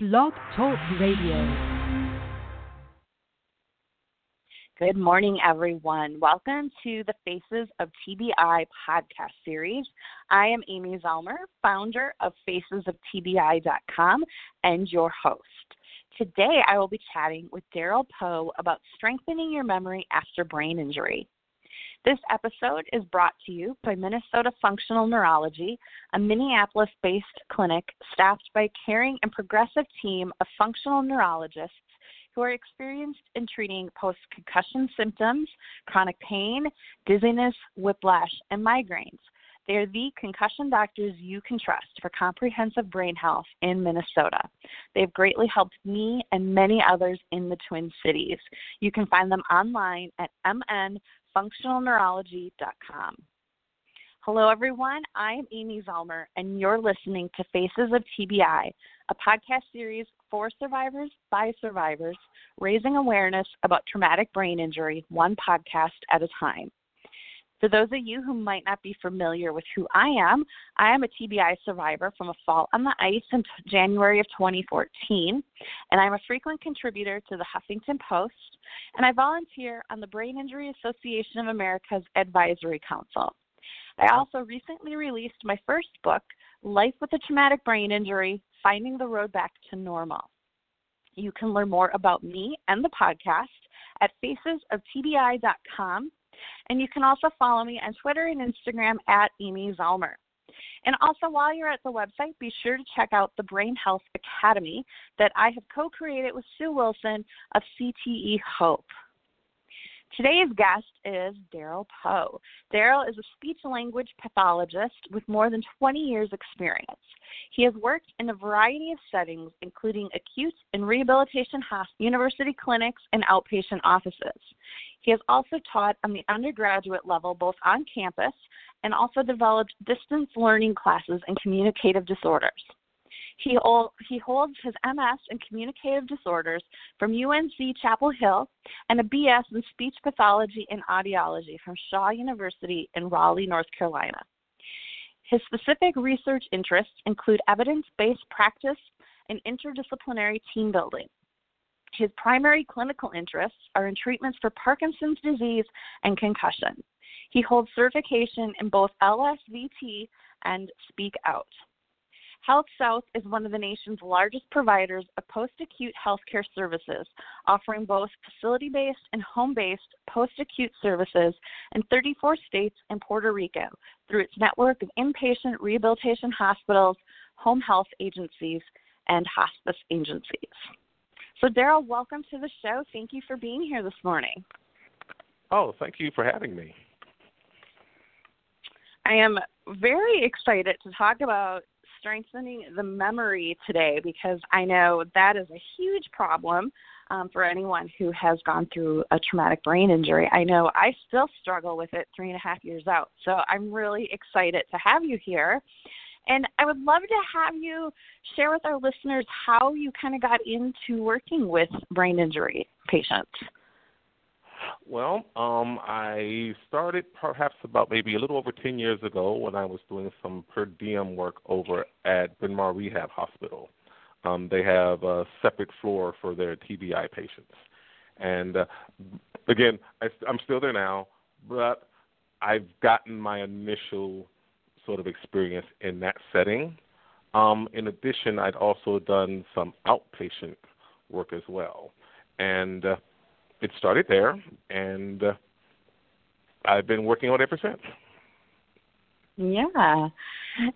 Blog Talk Radio. Good morning, everyone. Welcome to the Faces of TBI podcast series. I am Amy Zellmer, founder of facesoftbi.com and your host. Today, I will be chatting with Darryl Powe about strengthening your memory after brain injury. This episode is brought to you by Minnesota Functional Neurology, a Minneapolis based clinic staffed by a caring and progressive team of functional neurologists who are experienced in treating post concussion symptoms, chronic pain, dizziness, whiplash, and migraines. They are the concussion doctors you can trust for comprehensive brain health in Minnesota. They've greatly helped me and many others in the Twin Cities. You can find them online at mn functionalneurology.com. Hello, everyone. I'm Amy Zellmer, and you're listening to Faces of TBI, a podcast series for survivors by survivors, raising awareness about traumatic brain injury, one podcast at a time. For those of you who might not be familiar with who I am, I am a TBI survivor from a fall on the ice in January of 2014, and I'm a frequent contributor to the Huffington Post, and I volunteer on the Brain Injury Association of America's Advisory Council. I also recently released my first book, Life with a Traumatic Brain Injury Finding the Road Back to Normal. You can learn more about me and the podcast at facesoftbi.com and you can also follow me on Twitter and Instagram at Amy Zellmer. And also, while you're at the website, be sure to check out the Brain Health Academy that I have co created with Sue Wilson of CTE Hope. Today's guest is Darryl Powe. Darryl is a speech language pathologist with more than 20 years' experience. He has worked in a variety of settings, including acute and rehabilitation hospitals, university clinics, and outpatient offices. He has also taught on the undergraduate level, both on campus, and also developed distance learning classes in communicative disorders. He, he holds his MS in communicative disorders from UNC Chapel Hill and a BS in speech pathology and audiology from Shaw University in Raleigh, North Carolina. His specific research interests include evidence based practice and interdisciplinary team building. His primary clinical interests are in treatments for Parkinson's disease and concussion. He holds certification in both LSVT and Speak Out. Health South is one of the nation's largest providers of post acute healthcare services, offering both facility based and home based post acute services in 34 states and Puerto Rico through its network of inpatient rehabilitation hospitals, home health agencies, and hospice agencies. So, Darryl, welcome to the show. Thank you for being here this morning. Oh, thank you for having me. I am very excited to talk about strengthening the memory today because I know that is a huge problem um, for anyone who has gone through a traumatic brain injury. I know I still struggle with it three and a half years out. So I'm really excited to have you here. And I would love to have you share with our listeners how you kind of got into working with brain injury patients. Well, um, I started perhaps about maybe a little over 10 years ago when I was doing some per diem work over at Bryn Mawr Rehab Hospital. Um, they have a separate floor for their TBI patients. And uh, again, I, I'm still there now, but I've gotten my initial sort of experience in that setting. Um, in addition, I'd also done some outpatient work as well. And uh, it started there, and uh, I've been working on it ever since. Yeah,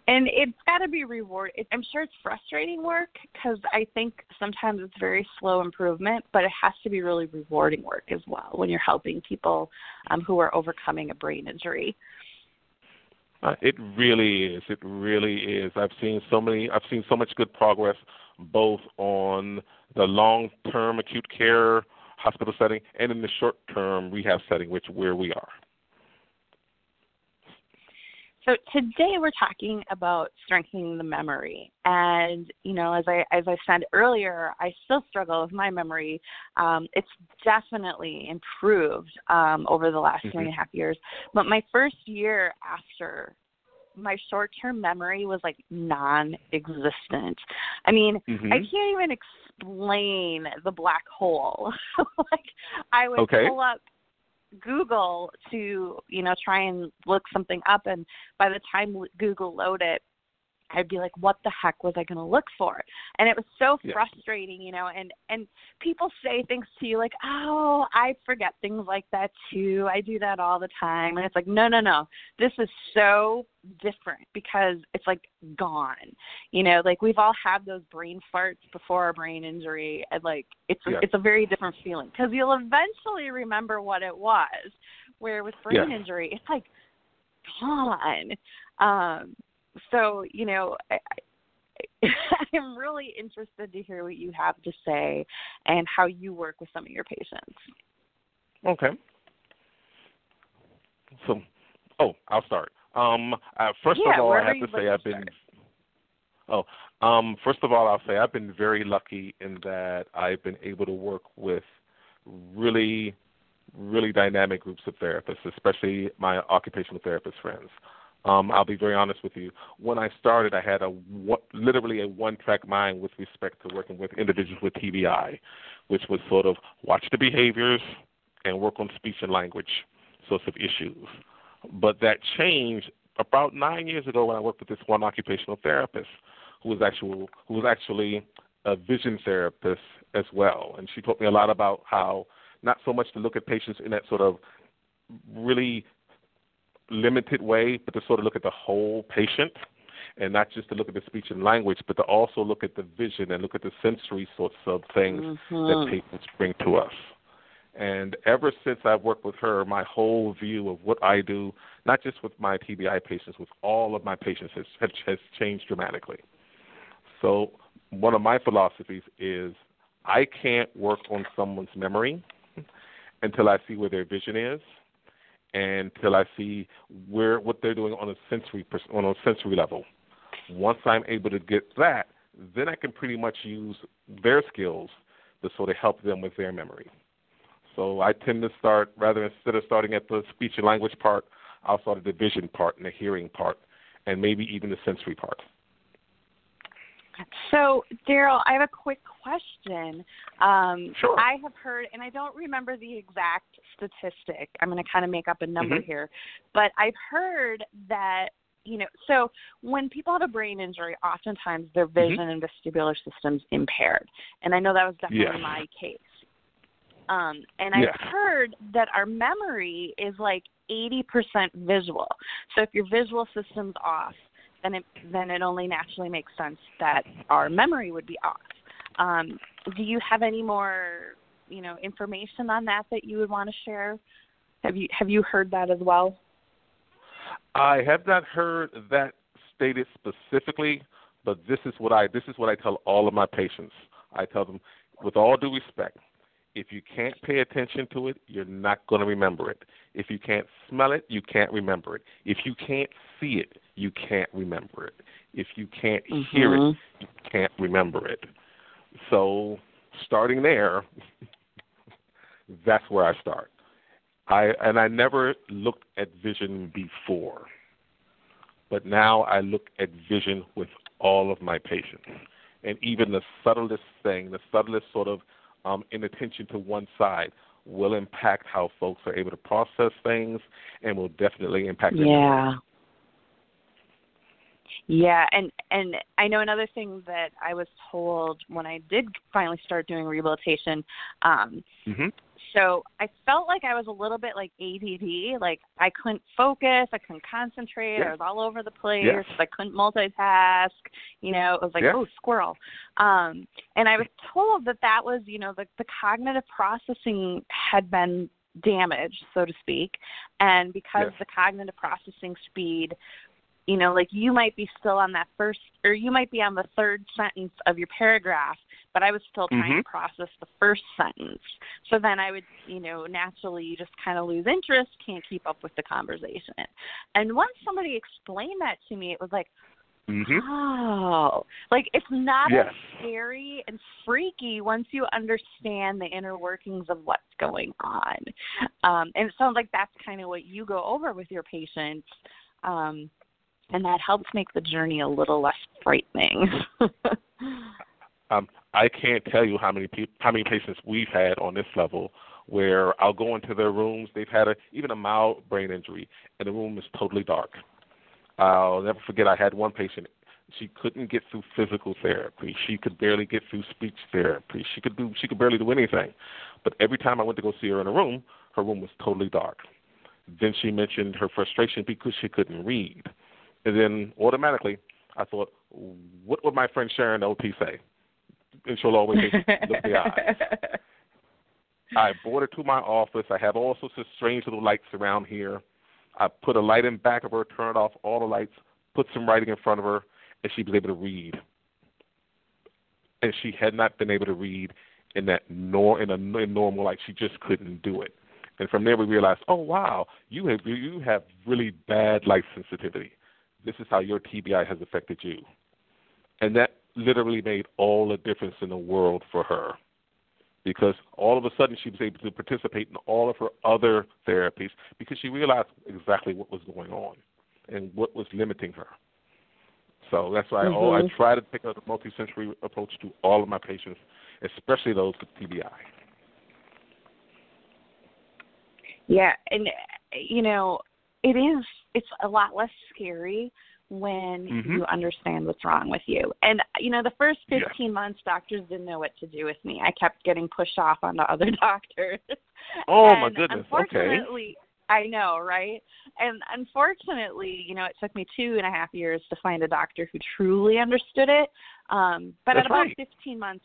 and it's got to be reward. I'm sure it's frustrating work because I think sometimes it's very slow improvement, but it has to be really rewarding work as well when you're helping people um, who are overcoming a brain injury. Uh, it really is. It really is. I've seen so many. I've seen so much good progress, both on the long-term acute care hospital setting and in the short term rehab setting, which where we are. So today we're talking about strengthening the memory, and you know, as I as I said earlier, I still struggle with my memory. Um, it's definitely improved um, over the last mm-hmm. three and a half years, but my first year after my short term memory was like non existent. I mean, mm-hmm. I can't even explain the black hole. like I would okay. pull up Google to, you know, try and look something up and by the time Google loaded I'd be like, what the heck was I going to look for? And it was so yeah. frustrating, you know. And and people say things to you like, oh, I forget things like that too. I do that all the time. And it's like, no, no, no. This is so different because it's like gone. You know, like we've all had those brain farts before our brain injury, and like it's yeah. it's a very different feeling because you'll eventually remember what it was. Where with brain yeah. injury, it's like gone. Um, so you know I, i'm really interested to hear what you have to say and how you work with some of your patients. Okay. So oh i'll start. Um first yeah, of all i have to say i've been start. oh um first of all i'll say i've been very lucky in that i've been able to work with really really dynamic groups of therapists especially my occupational therapist friends um, I'll be very honest with you. When I started, I had a literally a one-track mind with respect to working with individuals with TBI, which was sort of watch the behaviors and work on speech and language sorts of issues. But that changed about nine years ago when I worked with this one occupational therapist who was actual who was actually a vision therapist as well, and she taught me a lot about how not so much to look at patients in that sort of really limited way, but to sort of look at the whole patient and not just to look at the speech and language, but to also look at the vision and look at the sensory sorts of things mm-hmm. that patients bring to us. And ever since I've worked with her, my whole view of what I do, not just with my TBI patients, with all of my patients, has, has changed dramatically. So, one of my philosophies is I can't work on someone's memory until I see where their vision is until I see where what they're doing on a sensory on a sensory level. Once I'm able to get that, then I can pretty much use their skills to sort of help them with their memory. So I tend to start rather instead of starting at the speech and language part, I'll start at the vision part and the hearing part, and maybe even the sensory part. So, Darryl, I have a quick question. Um, sure. I have heard, and I don't remember the exact statistic. I'm going to kind of make up a number mm-hmm. here, but I've heard that you know, so when people have a brain injury, oftentimes their mm-hmm. vision mm-hmm. and vestibular system's impaired, and I know that was definitely yes. my case. Um, and yes. I've heard that our memory is like 80% visual. So if your visual system's off, then it then it only naturally makes sense that our memory would be off. Um, do you have any more, you know, information on that that you would want to share? Have you have you heard that as well? I have not heard that stated specifically, but this is what I this is what I tell all of my patients. I tell them, with all due respect, if you can't pay attention to it, you're not going to remember it. If you can't smell it, you can't remember it. If you can't see it, you can't remember it. If you can't mm-hmm. hear it, you can't remember it. So, starting there, that's where I start. I and I never looked at vision before. But now I look at vision with all of my patients. And even the subtlest thing, the subtlest sort of um, inattention to one side will impact how folks are able to process things and will definitely impact their yeah yeah and and i know another thing that i was told when i did finally start doing rehabilitation um mm-hmm. So I felt like I was a little bit like ADD, like I couldn't focus, I couldn't concentrate, yes. I was all over the place, yes. I couldn't multitask, you know, it was like, yes. oh, squirrel. Um and I was told that that was, you know, the the cognitive processing had been damaged, so to speak, and because yes. the cognitive processing speed you know like you might be still on that first or you might be on the third sentence of your paragraph but i was still trying mm-hmm. to process the first sentence so then i would you know naturally you just kind of lose interest can't keep up with the conversation and once somebody explained that to me it was like mm-hmm. oh like it's not yes. as scary and freaky once you understand the inner workings of what's going on um and it sounds like that's kind of what you go over with your patients um and that helps make the journey a little less frightening. um, I can't tell you how many how many patients we've had on this level where I'll go into their rooms. They've had a, even a mild brain injury, and the room is totally dark. I'll never forget. I had one patient. She couldn't get through physical therapy. She could barely get through speech therapy. She could do. She could barely do anything. But every time I went to go see her in a room, her room was totally dark. Then she mentioned her frustration because she couldn't read. And then automatically, I thought, what would my friend Sharon OT say? And she'll always look the eye. I brought her to my office. I have all sorts of strange little lights around here. I put a light in back of her, turned off all the lights, put some writing in front of her, and she was able to read. And she had not been able to read in that nor in a in normal light. She just couldn't do it. And from there, we realized, oh wow, you have you have really bad light sensitivity. This is how your TBI has affected you, and that literally made all the difference in the world for her because all of a sudden she was able to participate in all of her other therapies because she realized exactly what was going on and what was limiting her. So that's why mm-hmm. I, I try to take a multisensory approach to all of my patients, especially those with TBI. Yeah, and you know, it is it's a lot less scary when mm-hmm. you understand what's wrong with you. And you know, the first 15 yeah. months doctors didn't know what to do with me. I kept getting pushed off onto other doctors. Oh and my goodness. Unfortunately, okay. I know, right? And unfortunately, you know, it took me two and a half years to find a doctor who truly understood it. Um, but That's at about right. 15 months,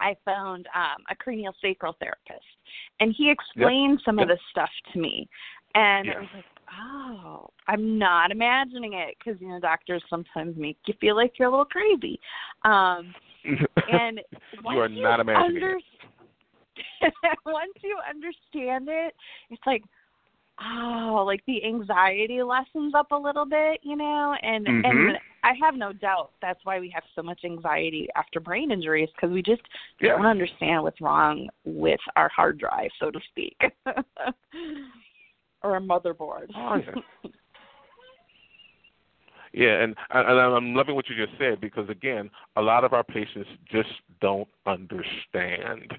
I found um, a cranial sacral therapist, and he explained yep. some yep. of this stuff to me. And yes. I was like, oh, I'm not imagining it because you know doctors sometimes make you feel like you're a little crazy. Um, and you are not you imagining under- it. once you understand it, it's like oh, like the anxiety lessens up a little bit, you know, and mm-hmm. and I have no doubt that's why we have so much anxiety after brain injuries because we just yeah. don't understand what's wrong with our hard drive, so to speak. or a motherboard. Oh, yeah. yeah, and, and I'm loving what you just said because again, a lot of our patients just don't understand.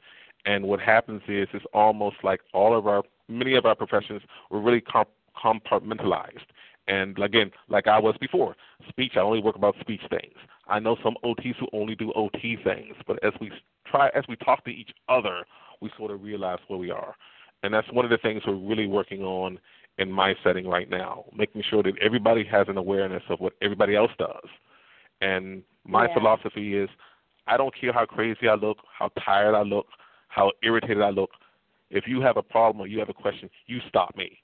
And what happens is it's almost like all of our many of our professions were really comp- compartmentalized. And again, like I was before, speech, I only work about speech things. I know some OTs who only do OT things, but as we try, as we talk to each other, we sort of realize where we are. And that's one of the things we're really working on in my setting right now, making sure that everybody has an awareness of what everybody else does. And my yeah. philosophy is I don't care how crazy I look, how tired I look, how irritated I look. If you have a problem or you have a question, you stop me.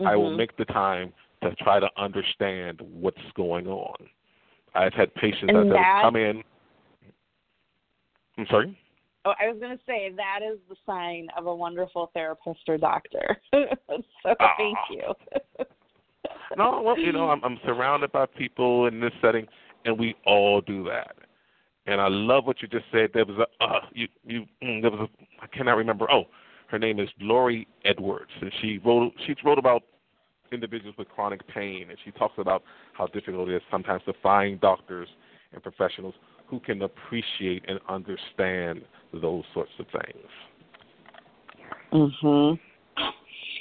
Mm-hmm. I will make the time to try to understand what's going on. I've had patients that, that come in. I'm sorry? Oh, I was going to say that is the sign of a wonderful therapist or doctor. so thank you. no, well, you know, I'm, I'm surrounded by people in this setting, and we all do that. And I love what you just said. There was a uh, you you mm, there was a I cannot remember. Oh, her name is Lori Edwards, and she wrote she wrote about individuals with chronic pain, and she talks about how difficult it is sometimes to find doctors and professionals who can appreciate and understand those sorts of things. Mhm.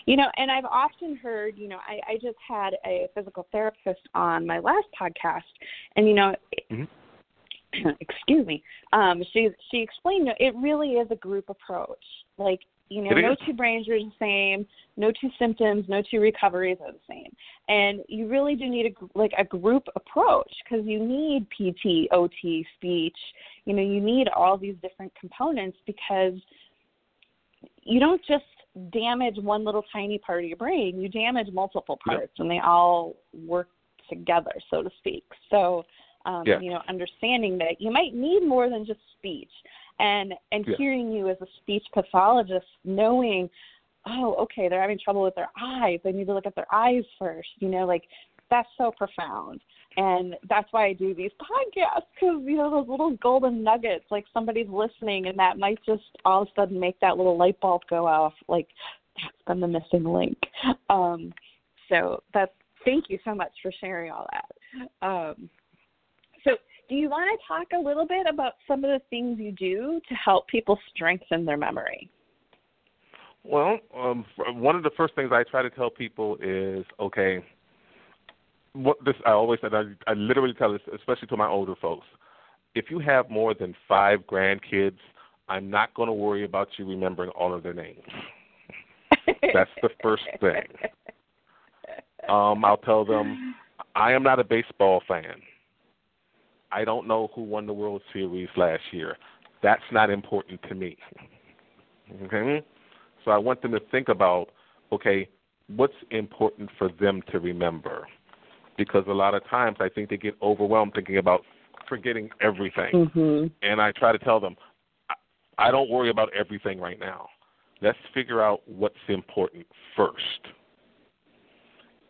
You know, and I've often heard, you know, I, I just had a physical therapist on my last podcast, and you know, mm-hmm. excuse me, um, she she explained it really is a group approach. Like you know, it no is. two brains are the same, no two symptoms, no two recoveries are the same, and you really do need a like a group approach because you need PT, OT, speech. You know, you need all these different components because you don't just damage one little tiny part of your brain; you damage multiple parts, and they all work together, so to speak. So, um, yeah. you know, understanding that you might need more than just speech and and yeah. hearing you as a speech pathologist knowing oh okay they're having trouble with their eyes they need to look at their eyes first you know like that's so profound and that's why i do these podcasts because you know those little golden nuggets like somebody's listening and that might just all of a sudden make that little light bulb go off like that's been the missing link um so that's thank you so much for sharing all that. Um, so, do you want to talk a little bit about some of the things you do to help people strengthen their memory? Well, um, one of the first things I try to tell people is okay. What this I always said I, I literally tell this, especially to my older folks. If you have more than five grandkids, I'm not going to worry about you remembering all of their names. That's the first thing. Um, I'll tell them I am not a baseball fan. I don't know who won the World Series last year. That's not important to me. Okay? So I want them to think about, okay, what's important for them to remember? Because a lot of times I think they get overwhelmed thinking about forgetting everything. Mm-hmm. And I try to tell them, I don't worry about everything right now. Let's figure out what's important first.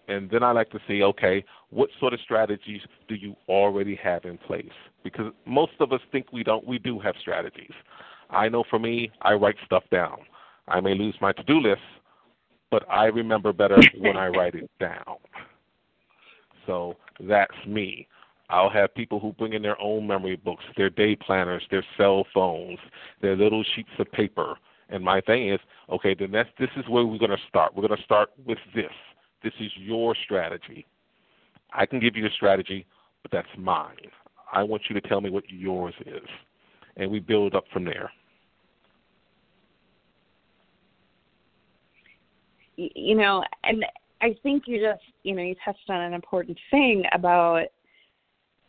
And then I like to see, okay, what sort of strategies do you already have in place? Because most of us think we don't. We do have strategies. I know for me, I write stuff down. I may lose my to-do list, but I remember better when I write it down. So that's me. I'll have people who bring in their own memory books, their day planners, their cell phones, their little sheets of paper. And my thing is, okay, then that's this is where we're going to start. We're going to start with this. This is your strategy. I can give you the strategy, but that's mine. I want you to tell me what yours is, and we build up from there. You know, and I think you just, you know, you touched on an important thing about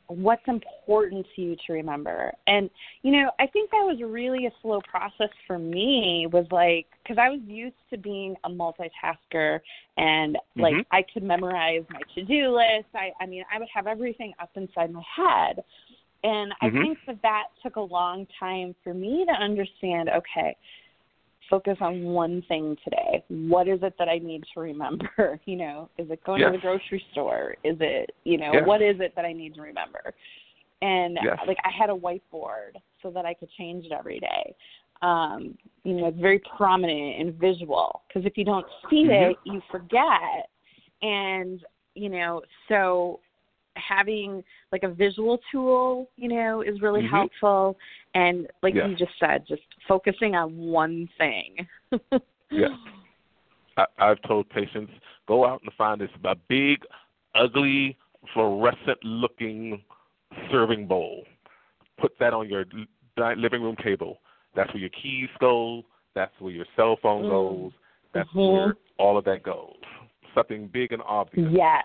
what's important to you to remember and you know i think that was really a slow process for me was like because i was used to being a multitasker and like mm-hmm. i could memorize my to do list i i mean i would have everything up inside my head and i mm-hmm. think that that took a long time for me to understand okay focus on one thing today. What is it that I need to remember? You know, is it going yes. to the grocery store? Is it, you know, yes. what is it that I need to remember? And yes. like I had a whiteboard so that I could change it every day. Um, you know, it's very prominent and visual because if you don't see mm-hmm. it, you forget. And you know, so having like a visual tool, you know, is really mm-hmm. helpful. And like yeah. you just said, just focusing on one thing. yeah. I, I've told patients go out and find this a big, ugly, fluorescent-looking serving bowl. Put that on your living room table. That's where your keys go. That's where your cell phone mm. goes. That's mm-hmm. where all of that goes. Something big and obvious. Yes.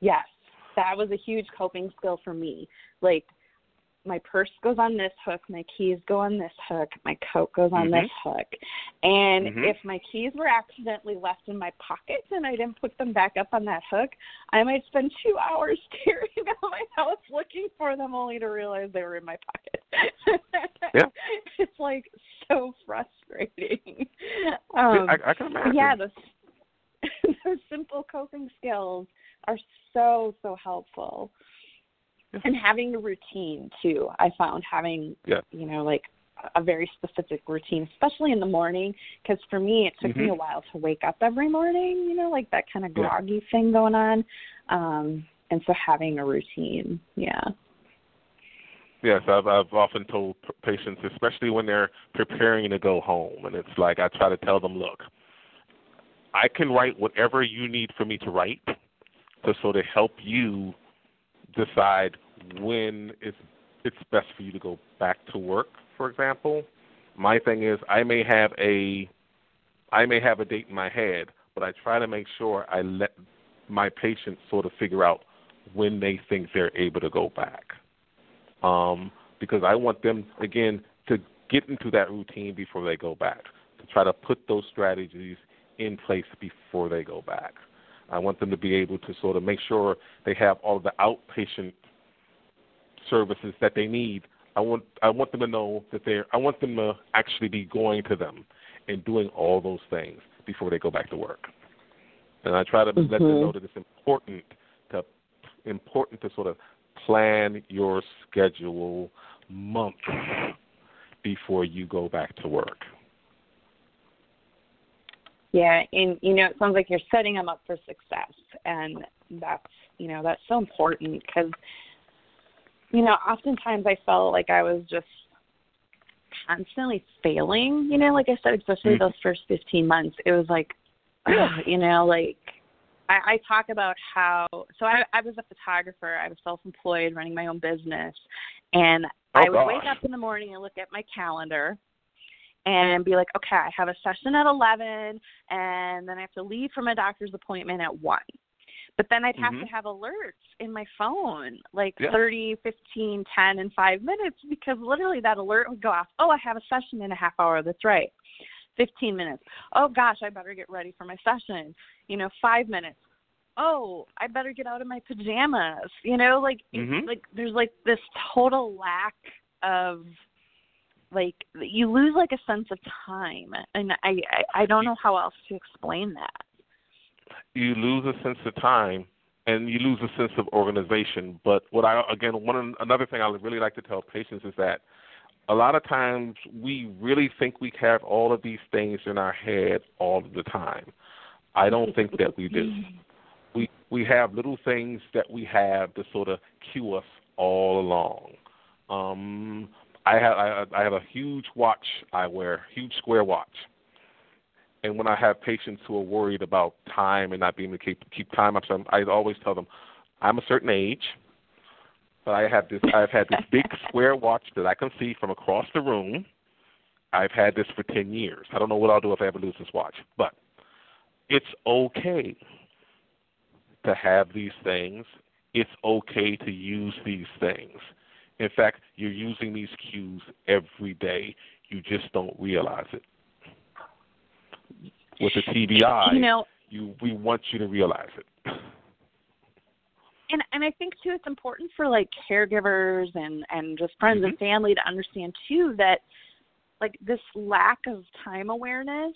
Yes, that was a huge coping skill for me. Like my purse goes on this hook, my keys go on this hook, my coat goes on mm-hmm. this hook. And mm-hmm. if my keys were accidentally left in my pocket and I didn't put them back up on that hook, I might spend two hours staring at my house looking for them only to realize they were in my pocket. yeah. It's like so frustrating. Um, I, I can imagine. Yeah, those, those simple coping skills are so so helpful yeah. and having a routine too i found having yeah. you know like a very specific routine especially in the morning because for me it took mm-hmm. me a while to wake up every morning you know like that kind of yeah. groggy thing going on um and so having a routine yeah Yes, I've I've often told patients, especially when they're preparing to go home, and it's like I try to tell them, look, I can write whatever you need for me to write, to sort of help you decide when it's it's best for you to go back to work, for example. My thing is I may have a I may have a date in my head, but I try to make sure I let my patients sort of figure out when they think they're able to go back. Um, because I want them again to get into that routine before they go back. To try to put those strategies in place before they go back. I want them to be able to sort of make sure they have all of the outpatient services that they need. I want I want them to know that they're I want them to actually be going to them and doing all those things before they go back to work. And I try to mm-hmm. let them know that it's important to important to sort of plan your schedule months before you go back to work. Yeah, and you know, it sounds like you're setting them up for success, and that's you know that's so important because you know oftentimes I felt like I was just constantly failing. You know, like I said, especially mm-hmm. those first 15 months, it was like, ugh, you know, like I, I talk about how. So I, I was a photographer. I was self-employed, running my own business, and oh, I would gosh. wake up in the morning and look at my calendar and be like, okay, I have a session at 11, and then I have to leave for my doctor's appointment at 1. But then I'd have mm-hmm. to have alerts in my phone, like yeah. 30, 15, 10, and 5 minutes, because literally that alert would go off. Oh, I have a session in a half hour. That's right. 15 minutes. Oh, gosh, I better get ready for my session. You know, 5 minutes. Oh, I better get out of my pajamas. You know, like mm-hmm. like there's like this total lack of like you lose like a sense of time and I, I i don't know how else to explain that. You lose a sense of time and you lose a sense of organization but what i again one another thing i would really like to tell patients is that a lot of times we really think we have all of these things in our head all the time. I don't think that we do. We we have little things that we have to sort of cue us all along. Um I have I, I have a huge watch I wear, huge square watch. And when I have patients who are worried about time and not being able to keep keep time up, so I always tell them, I'm a certain age, but I have this I've had this big square watch that I can see from across the room. I've had this for ten years. I don't know what I'll do if I ever lose this watch, but it's okay to have these things. It's okay to use these things. In fact, you're using these cues every day. You just don't realize it. With the TBI, you know, you we want you to realize it. And and I think too, it's important for like caregivers and and just friends mm-hmm. and family to understand too that like this lack of time awareness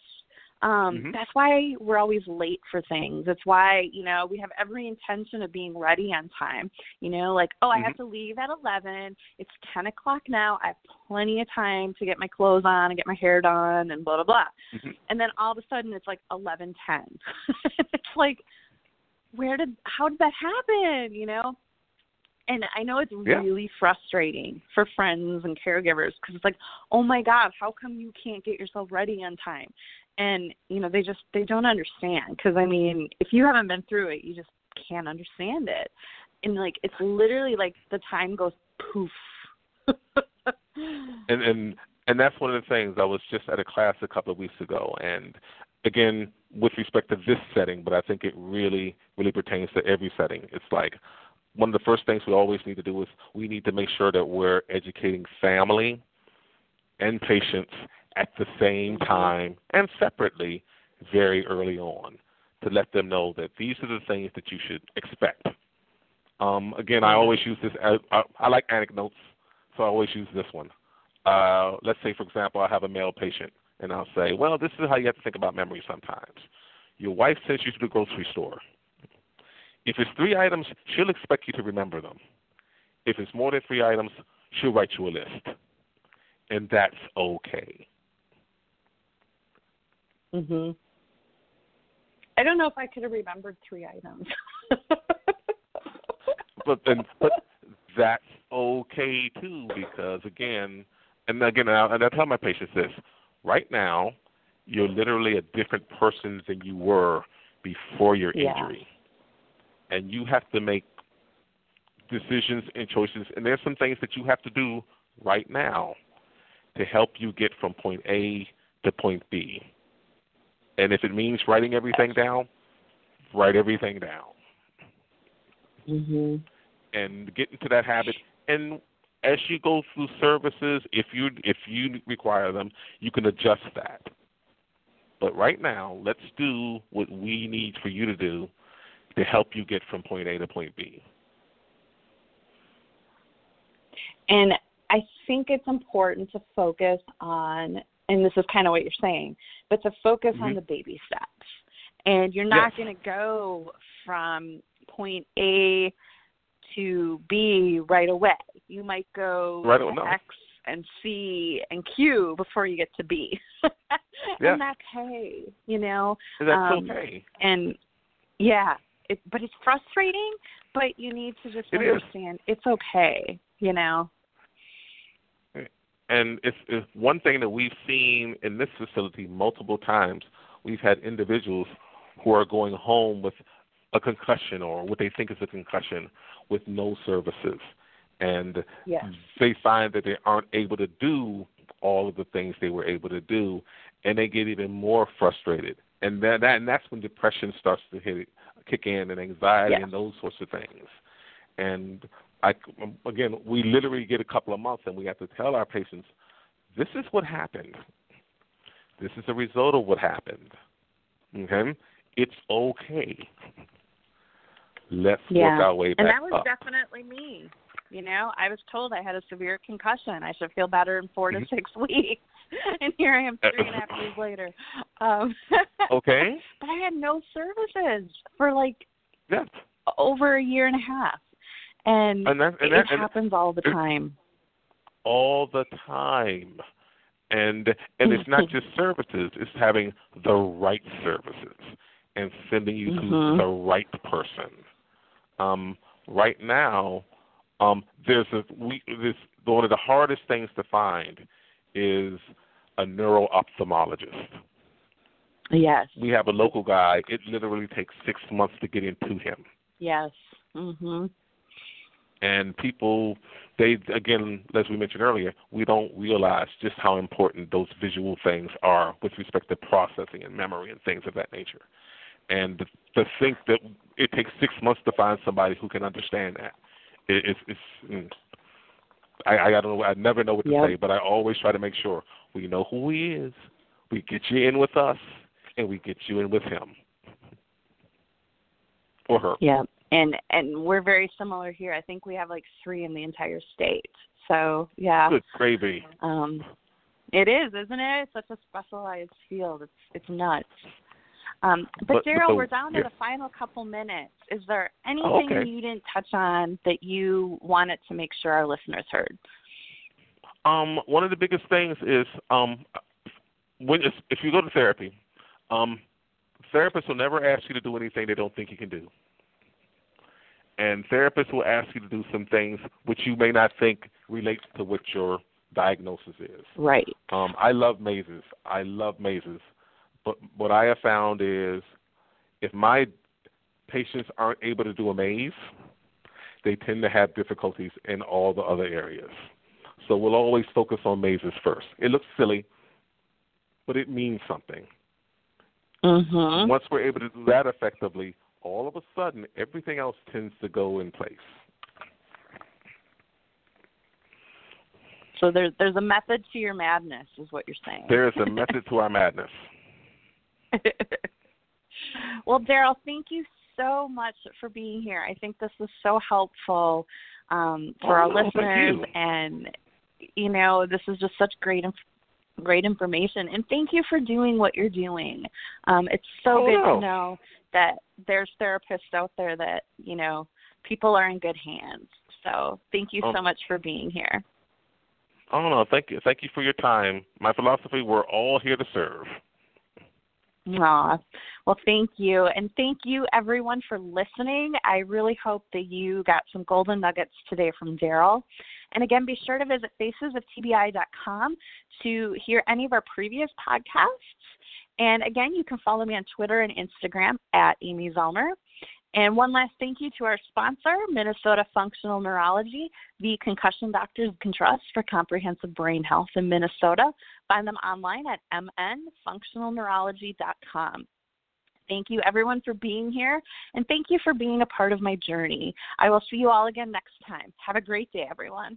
um, mm-hmm. That's why we're always late for things. It's why, you know, we have every intention of being ready on time. You know, like, oh, I mm-hmm. have to leave at 11. It's 10 o'clock now. I have plenty of time to get my clothes on and get my hair done and blah, blah, blah. Mm-hmm. And then all of a sudden it's like 11:10. it's like, where did, how did that happen? You know? and I know it's yeah. really frustrating for friends and caregivers because it's like, oh my God, how come you can't get yourself ready on time? And you know they just they don't understand because i mean if you haven't been through it you just can't understand it. And like it's literally like the time goes poof. And and and that's one of the things i was just at a class a couple of weeks ago and again with respect to this setting but i think it really really pertains to every setting. It's like one of the first things we always need to do is we need to make sure that we're educating family and patients at the same time and separately very early on to let them know that these are the things that you should expect. Um, again, I always use this. As, I, I like anecdotes, so I always use this one. Uh, let's say, for example, I have a male patient, and I'll say, "Well, this is how you have to think about memory. Sometimes, your wife sends you to the grocery store. If it's three items, she'll expect you to remember them. If it's more than three items, she'll write you a list, and that's okay." Mhm. I don't know if I could have remembered three items. but then, but that's okay too, because again, and again, and I, and I tell my patients this: right now, you're literally a different person than you were before your yeah. injury, and you have to make decisions and choices. And there's some things that you have to do right now to help you get from point A to point B. And if it means writing everything down, write everything down. hmm And get into that habit. And as you go through services, if you if you require them, you can adjust that. But right now, let's do what we need for you to do to help you get from point A to point B. And I think it's important to focus on and this is kind of what you're saying, but to focus mm-hmm. on the baby steps. And you're not yes. going to go from point A to B right away. You might go right to. X and C and Q before you get to B. Yeah. and that's okay, you know. That's um, okay. And yeah, it, but it's frustrating. But you need to just It is. understand it's okay, you know. And it's, it's one thing that we've seen in this facility multiple times. We've had individuals who are going home with a concussion or what they think is a concussion with no services. And Yes. they find that they aren't able to do all of the things they were able to do, and they get even more frustrated. And that, that and that's when depression starts to hit, kick in, and anxiety Yes. and those sorts of things. And I again, we literally get a couple of months, and we have to tell our patients, this is what happened. This is the result of what happened. Okay, it's okay. Let's Yeah. work our way back. And that was up. definitely me. You know, I was told I had a severe concussion. I should feel better in 4 Mhm. to six weeks, and here I am three and a half years later. Um, okay. but I had no services for like Yeah. over a year and a half, and, And that, and it that, and happens all the time. all the time. And and it's not just services, it's having the right services and sending you Mhm. to the right person. Um, right now, um, there's a we this one of the hardest things to find is a neuro ophthalmologist. Yes. We have a local guy. It literally takes six months to get into him. Yes. Mhm. And people they again as we mentioned earlier we don't realize just how important those visual things are with respect to processing and memory and things of that nature and to, to think that it takes six months to find somebody who can understand that it, it's it's mm, I, I don't know I never know what to Yep. say but I always try to make sure we know who he is we get you in with us and we get you in with him or her Yeah. And and we're very similar here. I think we have like three in the entire state. So yeah. good gravy Um, it is, isn't it? It's such a specialized field. It's it's nuts. Um, but, But- Darryl, the- we're down to yeah. the final couple minutes. Is there anything Oh, okay. you didn't touch on that you wanted to make sure our listeners heard? Um, one of the biggest things is um, when if, if you go to therapy, um, therapists will never ask you to do anything they don't think you can do, and therapists will ask you to do some things which you may not think relates to what your diagnosis is. Right. Um, I love mazes. I love mazes, but what I have found is if my patients aren't able to do a maze, they tend to have difficulties in all the other areas. So we'll always focus on mazes first. It looks silly, but it means something. Mhm. Once we're able to do that effectively, all of a sudden everything else tends to go in place. So there's there's a method to your madness, is what you're saying. There is a method to our madness. well, Darryl, thank you so much for being here. I think this was so helpful um, for Oh, our listeners, you. and you know, this is just such great, great information. And thank you for doing what you're doing. Um, it's so Oh, good no. to know that there's therapists out there that you know people are in good hands. So thank you so Um, much for being here. Oh no, thank you. Thank you for your time. My philosophy, we're all here to serve. Aw. Well, thank you. And thank you, everyone, for listening. I really hope that you got some golden nuggets today from Darryl. And again, be sure to visit facesoftbi.com to hear any of our previous podcasts. And again, you can follow me on Twitter and Instagram at Amy Zellmer. And one last thank you to our sponsor, Minnesota Functional Neurology, the concussion doctors you can trust for comprehensive brain health in Minnesota. Find them online at mnfunctionalneurology.com. Thank you, everyone, for being here, and thank you for being a part of my journey. I will see you all again next time. Have a great day, everyone.